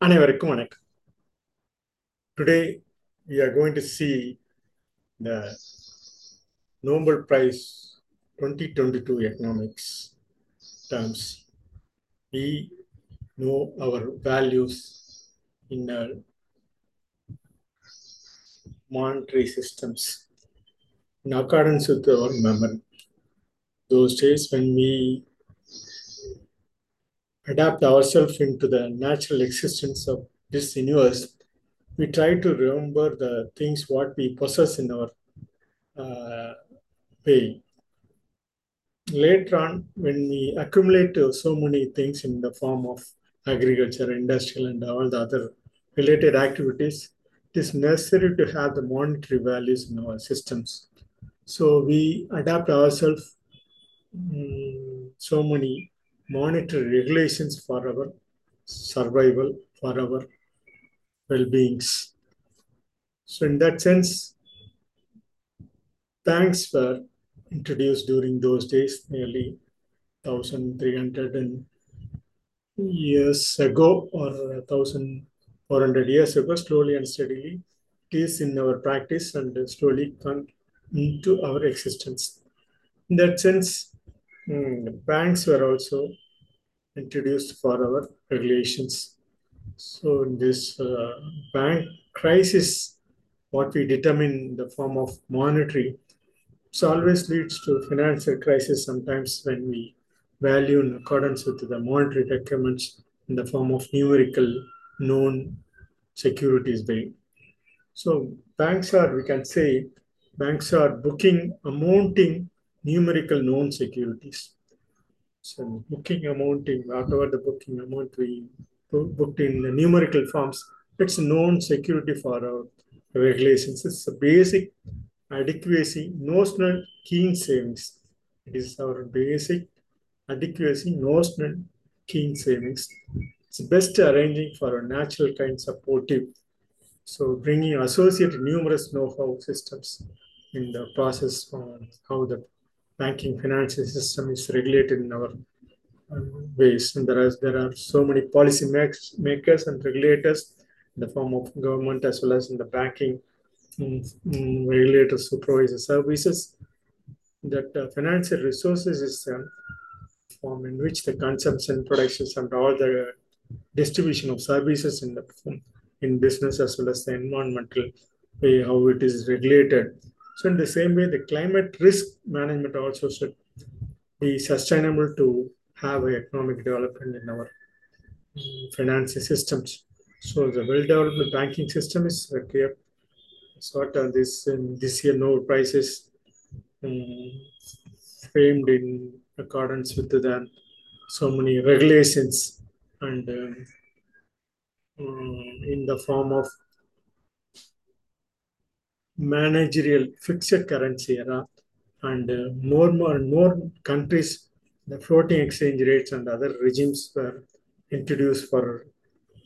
அனைவருக்கும் வணக்கம் today we are going to see the Nobel Prize 2022 economics terms. We know our values in our monetary systems in accordance with our memory. Those days when we adapt ourselves into the natural existence of this universe, we try to remember the things what we possess in our uh, way. Later on, when we accumulate so many things in the form of agriculture, industrial, and all the other related activities, it is necessary to have the monetary values in our systems. So we adapt ourselves mm, so many monetary regulations for our survival, for our well-beings. So in that sense, banks were introduced during those days, nearly 1,300 and years ago or 1,400 years ago, slowly and steadily. It is in our practice and slowly come into our existence. In that sense, mm, banks were also introduced for our regulations. So in this uh, bank crisis, what we determine in the form of monetary, it always leads to financial crisis sometimes when we value in accordance with the monetary requirements in the form of numerical known securities way. So banks are, we can say, banks are booking amounting numerical known securities. So booking amounting, whatever the booking amount we booked in the numerical forms, it's known security for our regulations. It's a basic adequacy notional keen savings. It is our basic adequacy notional keen savings. It's best arranging for a natural kind supportive. So bringing associated numerous know-how systems in the process on how the banking financial system is regulated in our ways. And there are there are so many policy makers, makers and regulators in the form of government as well as in the banking um, um, regulator supervisor services. That uh, financial resources is a form in which the consumption, productions, and all the distribution of services in the in business as well as the environmental way how it is regulated. So in the same way, the climate risk management also should be sustainable to have economic development in our um, financial systems. So the well-developed banking system is required. Sort of this in this year, no prices um, framed in accordance with the so many regulations and um, um, in the form of managerial fixed currency era and more more and more countries the floating exchange rates and other regimes were introduced for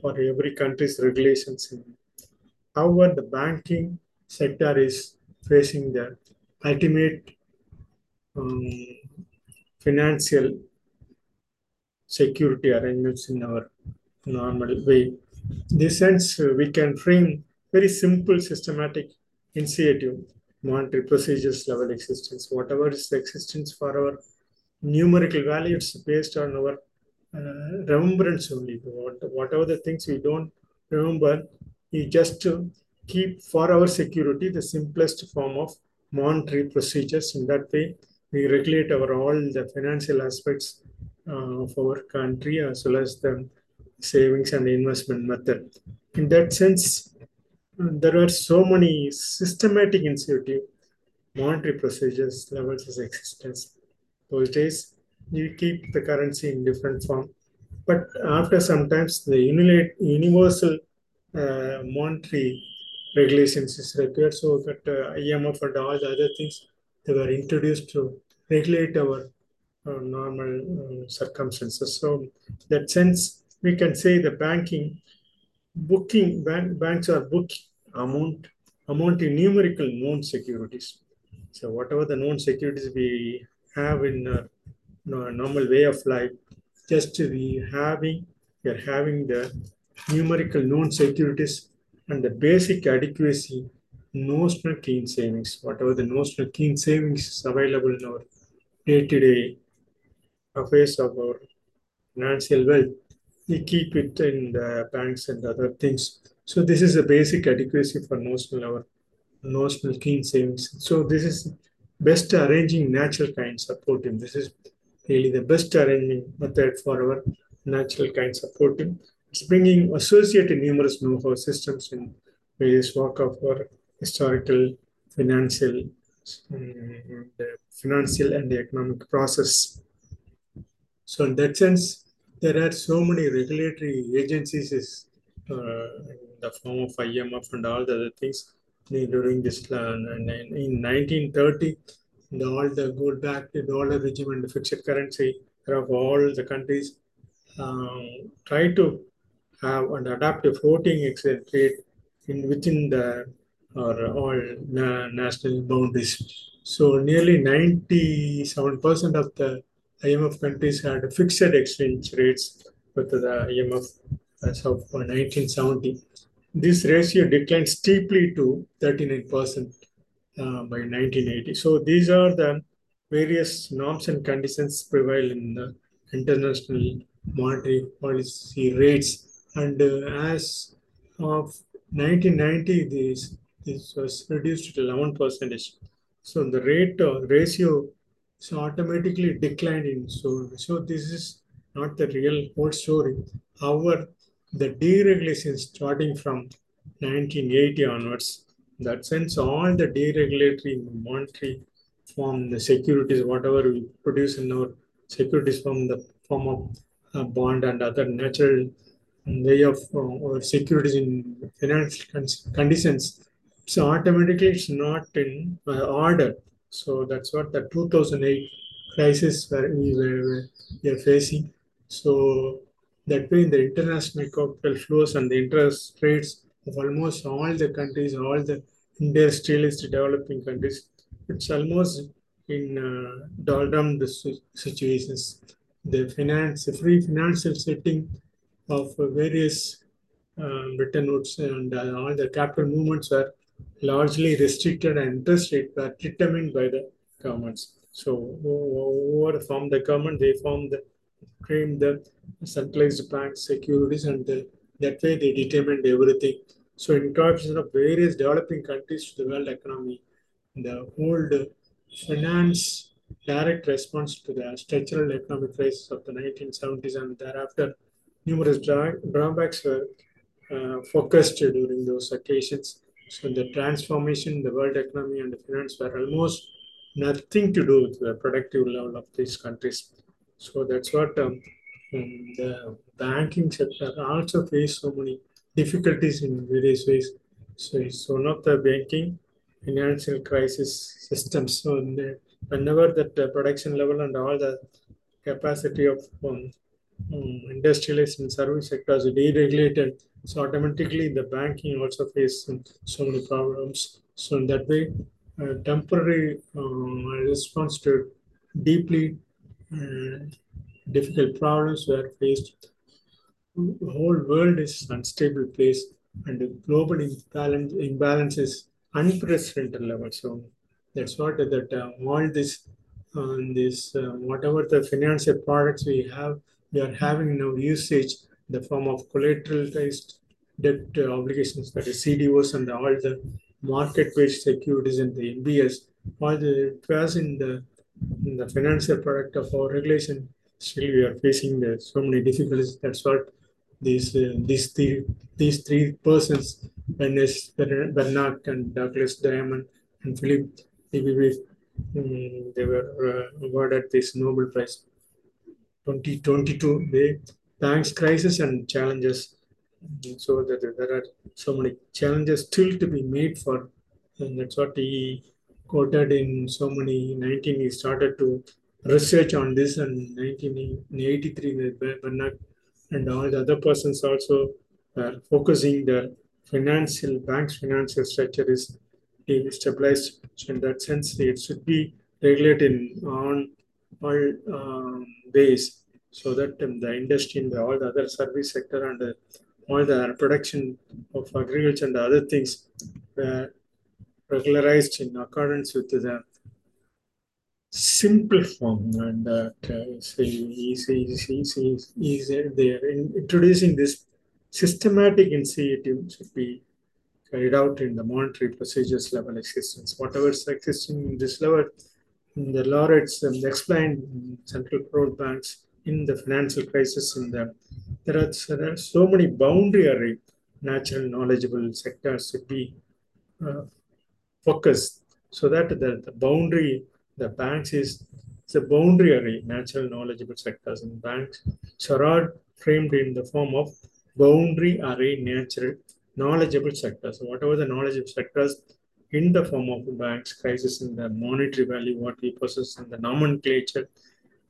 for every country's regulations. However, the banking sector is facing the ultimate um, financial security arrangements in our normal way. In this sense, we can frame very simple systematic initiative monetary procedures level existence. Whatever is the existence for our numerical value, it's based on our uh, remembrance only. What, whatever the things we don't remember, we just keep for our security the simplest form of monetary procedures. In that way, we regulate our all the financial aspects uh, of our country as well as the savings and investment method. In that sense, there are so many systematic initiative monetary procedures levels of existence. Those days, you keep the currency in different form, but after sometimes the universal uh, monetary regulations is required, so that uh, IMF and all the other things they were introduced to regulate our uh, normal circumstances. So, that sense, we can say the banking booking bank, banks are booking amount amount in numerical known securities. So whatever the known securities we have in uh, a, normal way of life, just we having we are having the numerical known securities and the basic adequacy notional keen savings. Whatever the notional keen savings is available in our day-to-day affairs of our financial wealth, we keep it in the banks and other things. So this is a basic adequacy for notional our notional keen savings. So this is best arranging natural kind supporting. This is really the best arranging method for our natural kind supporting. It's bringing associated numerous know-how systems in various work of our historical, financial, um, financial and economic process. So in that sense, there are so many regulatory agencies uh, in the form of IMF and all the other things during this plan. And in 1930, the, all the gold back the dollar regime and the fixed currency of all the countries um, try to have and adapt a floating exchange rate in within the or all na national boundaries. So nearly 97% of the IMF countries had fixed exchange rates with the IMF as of 1970. This ratio declined steeply to 39% uh, by 1980. So these are the various norms and conditions prevail in the international monetary policy rates. And uh, as of 1990, this, this was reduced to 11 percentage. So the rate uh, ratio is automatically declining. So, so this is not the real whole story. However, the deregulation starting from 1980 onwards, that sense all the deregulatory monetary form, the securities, whatever we produce in our securities from the form of uh, bond and other natural way of uh, or securities in financial conditions. So automatically it's not in uh, order. So that's what the 2008 crisis where we were, we facing. So that way the international capital flows and the interest rates of almost all the countries, all the industrialist developing countries, it's almost in uh, doldrum situations. The finance, the free financial setting of various um, Bretton Woods and uh, all the capital movements were largely restricted and interest rate were determined by the governments. So over from the government, they formed the framed the centralized bank securities and the, that way they determined everything. So in contribution of various developing countries to the world economy, the old finance direct response to the structural economic crisis of the 1970s and thereafter numerous drawbacks were uh, focused during those occasions. So the transformation the world economy and the finance were almost nothing to do with the productive level of these countries. So that's what um, um, the banking sector also faced so many difficulties in various ways. So it's one of the banking financial crisis systems. So whenever that uh, production level and all the capacity of um, um, industrialized and service sectors are deregulated, so automatically the banking also faced so many problems. So in that way, uh, temporary uh, response to deeply difficult problems were faced. The whole world is unstable place and the global imbalance, imbalance is unprecedented level. So that's what that uh, all this, uh, this uh, whatever the financial products we have we are having now usage in the form of collateralized debt uh, obligations, that is CDOs and all the market-based securities and the MBS, all the it was in the in the financial product of our regulation. Still, we are facing the, so many difficulties. That's what these uh, these three these three persons, Bernard and Douglas Diamond and Philip um, they were uh, awarded this Nobel Prize 2022, the banks crisis and challenges. So that there are so many challenges still to be made for, and that's what he quoted in so many 19. He started to research on this, and 1983, Bernard and all the other persons also focusing the financial banks financial structure is stabilized. So in that sense, it should be regulated on all um, ways so that um, the industry and the, all the other service sector and all the production of agriculture and other things were regularized in accordance with the simple form and that uh, is easy, easy, easy, easy. They are in introducing this systematic initiative should be carried out in the monetary procedures level existence. Whatever is existing in this level, the laureates um, explained central control banks in the financial crisis in the there are, there are so many boundary natural knowledgeable sectors to be uh, focused so that the, the boundary the banks is the boundary array natural knowledgeable sectors and banks. So are framed in the form of boundary array natural knowledgeable sectors. So whatever the knowledgeable sectors in the form of banks crisis in the monetary value what we possess in the nomenclature.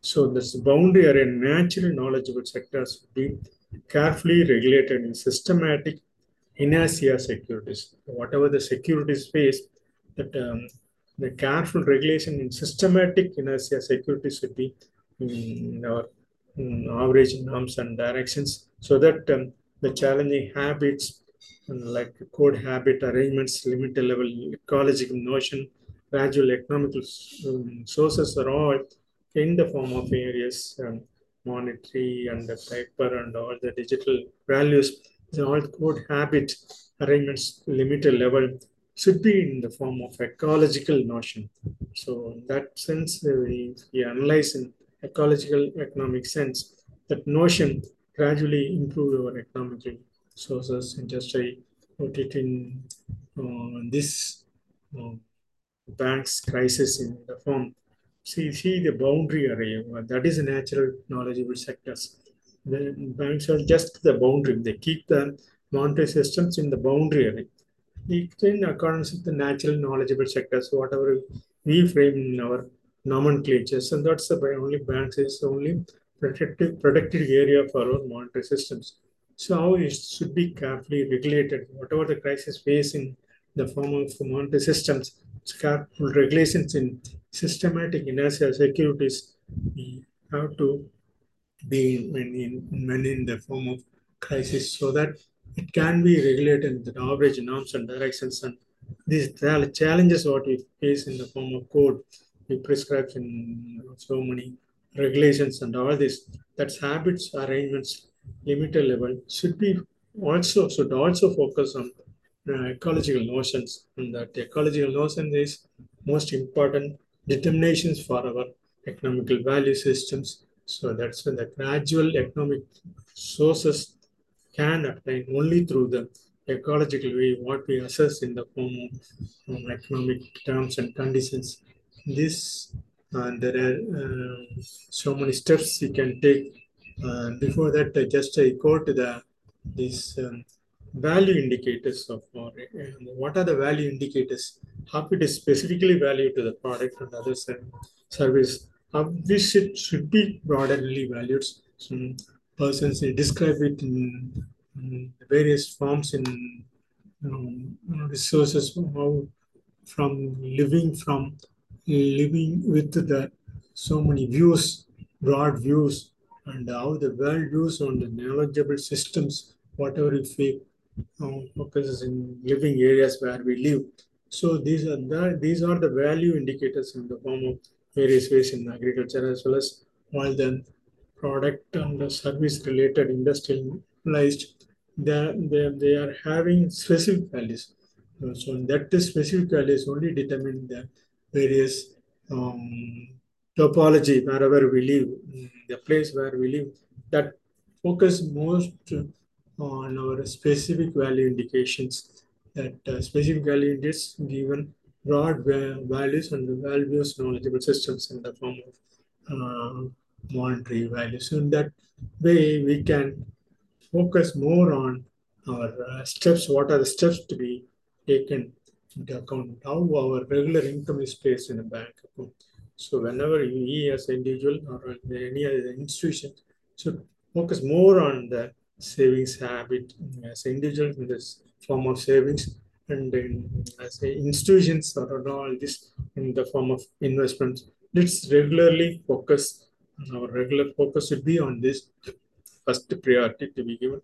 So this boundary array natural knowledgeable sectors be carefully regulated in systematic inertia securities. Whatever the securities space, that um, the careful regulation in systematic inertia securities should be in our in average norms and directions so that um, the challenging habits like code habit arrangements, limited level ecological notion, gradual economical um, sources are all in the form of various um, monetary and the paper and all the digital values, all code habit arrangements, limited level should be in the form of ecological notion. So in that sense, we, we analyze in ecological economic sense that notion gradually improve our economic sources, industry, put it in uh, this uh, bank's crisis in the form See, see the boundary array. That is a natural knowledgeable sectors. The banks are just the boundary. They keep the monetary systems in the boundary array. In accordance with the natural knowledgeable sectors, whatever we frame in our nomenclatures, and that's the only banks is only protected protected area for our monetary systems. So how it should be carefully regulated. Whatever the crisis face in the form of monetary systems, careful regulations in systematic inertia securities, we have to be when in, when in the form of crisis so that it can be regulated in the average norms and directions. And these challenges what we face in the form of code, we prescribe in so many regulations and all this. That's habits, arrangements, limited level should be also should also focus on uh, ecological notions. And that ecological notion is most important determinations for our economical value systems. So that's when the gradual economic sources can obtain only through the ecological way, what we assess in the form of um, economic terms and conditions. This, uh, there are uh, so many steps you can take. Uh, before that, I just I to the this um, value indicators of what are the value indicators how it is specifically valued to the product and other service how this should, should be broadly valued some persons they describe it in, in various forms in um, resources how from living from living with the so many views broad views and how the world views on the knowledgeable systems whatever if we um, focuses in living areas where we live. So these are the these are the value indicators in the form of various ways in agriculture as well as all the product and the service related industrialized they, they, they are having specific values. So that specific values only determine the various um, topology wherever we live, the place where we live, that focus most on our specific value indications that uh, specific value is given broad values and the values knowledgeable systems in the form of uh, monetary values. So in that way, we can focus more on our uh, steps. What are the steps to be taken into account? How our regular income is placed in a bank account. So whenever we as an individual or any other institution should focus more on the savings habit as individuals in this form of savings and in, as institutions or all this in the form of investments. Let's regularly focus, our regular focus should be on this first priority to be given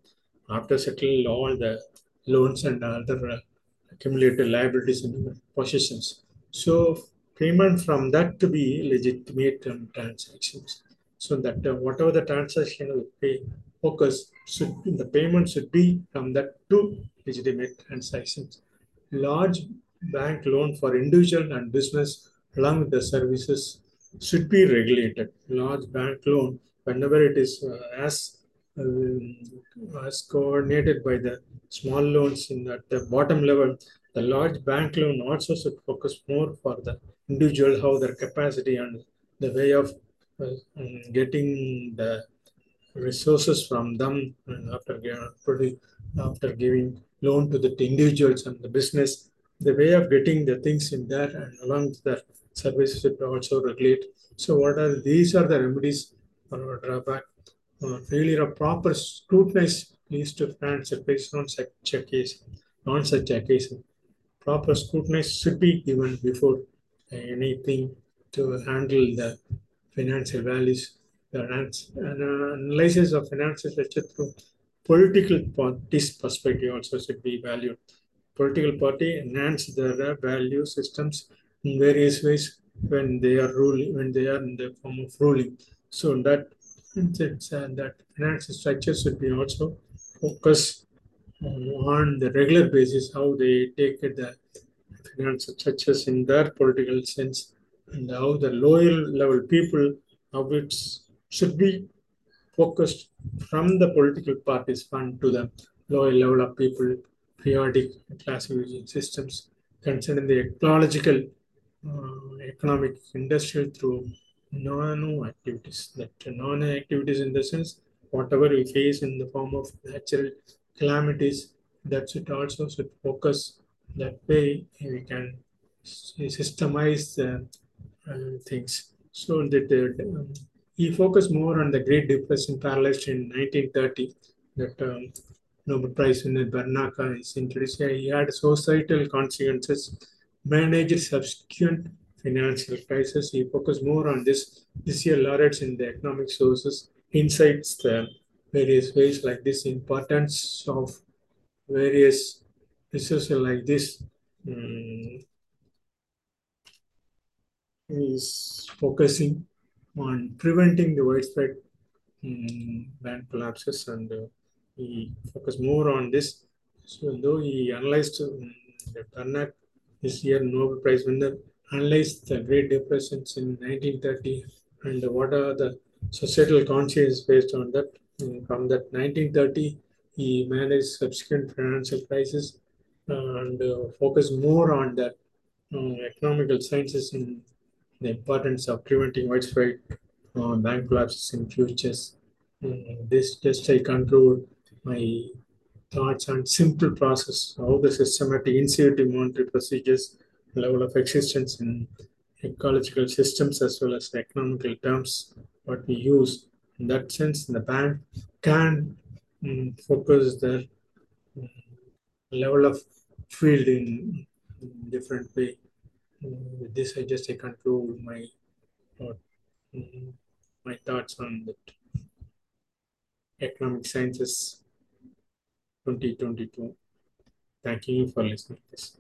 after settling all the loans and other accumulated liabilities and positions. So payment from that to be legitimate um, transactions. So that uh, whatever the transaction will pay focus should the payment should be from that to legitimate transactions. Large bank loan for individual and business along with the services should be regulated. Large bank loan, whenever it is uh, as um, as coordinated by the small loans in at the bottom level, the large bank loan also should focus more for the individual, how their capacity and the way of uh, um, getting the resources from them after, after giving loan to the individuals and the business, the way of getting the things in there and along with the services should also regulate. So what are these are the remedies for drawback uh, failure of proper scrutinize leads to financial based on such a case, such a case. Proper scrutiny should be given before anything to handle the financial values. The analysis of financial structure through political parties perspective also should be valued. Political party enhance their value systems in various ways when they are ruling, when they are in the form of ruling. So that uh, that financial structure should be also focused on the regular basis how they take the financial structures in their political sense and how the lower level people how it should be focused from the political parties fund to the lower level of people periodic classification systems concerning the ecological economic industrial through non activities. That non activities in the sense whatever we face in the form of natural calamities, that should also should focus that way we can systemize the uh, things. So that um, he focused more on the Great Depression paralyzed in 1930 that um, Nobel Prize winner Bernanke is introduced. He had societal consequences, managed subsequent financial crisis. He focused more on this. This year, laureates in the economic sources, insights the various ways like this, importance of various resources like this um, is focusing on preventing the widespread um, bank collapses and uh, he focused more on this. So though he analyzed um, the Turner this year Nobel Prize winner analyzed the Great Depressions in 1930 and what are the societal conscience based on that. And from that 1930, he managed subsequent financial crisis and uh, focused more on the uh, economical sciences and the importance of preventing widespread uh, bank collapses in futures. Mm, this just I conclude my thoughts on simple process, how the systematic initiative monetary procedures level of existence in ecological systems as well as economical terms what we use. In that sense the bank can um, focus their um, level of field in, different way. Um, with this i just I conclude my mm, my thoughts on that. Economic sciences 2022 thank you for listening to this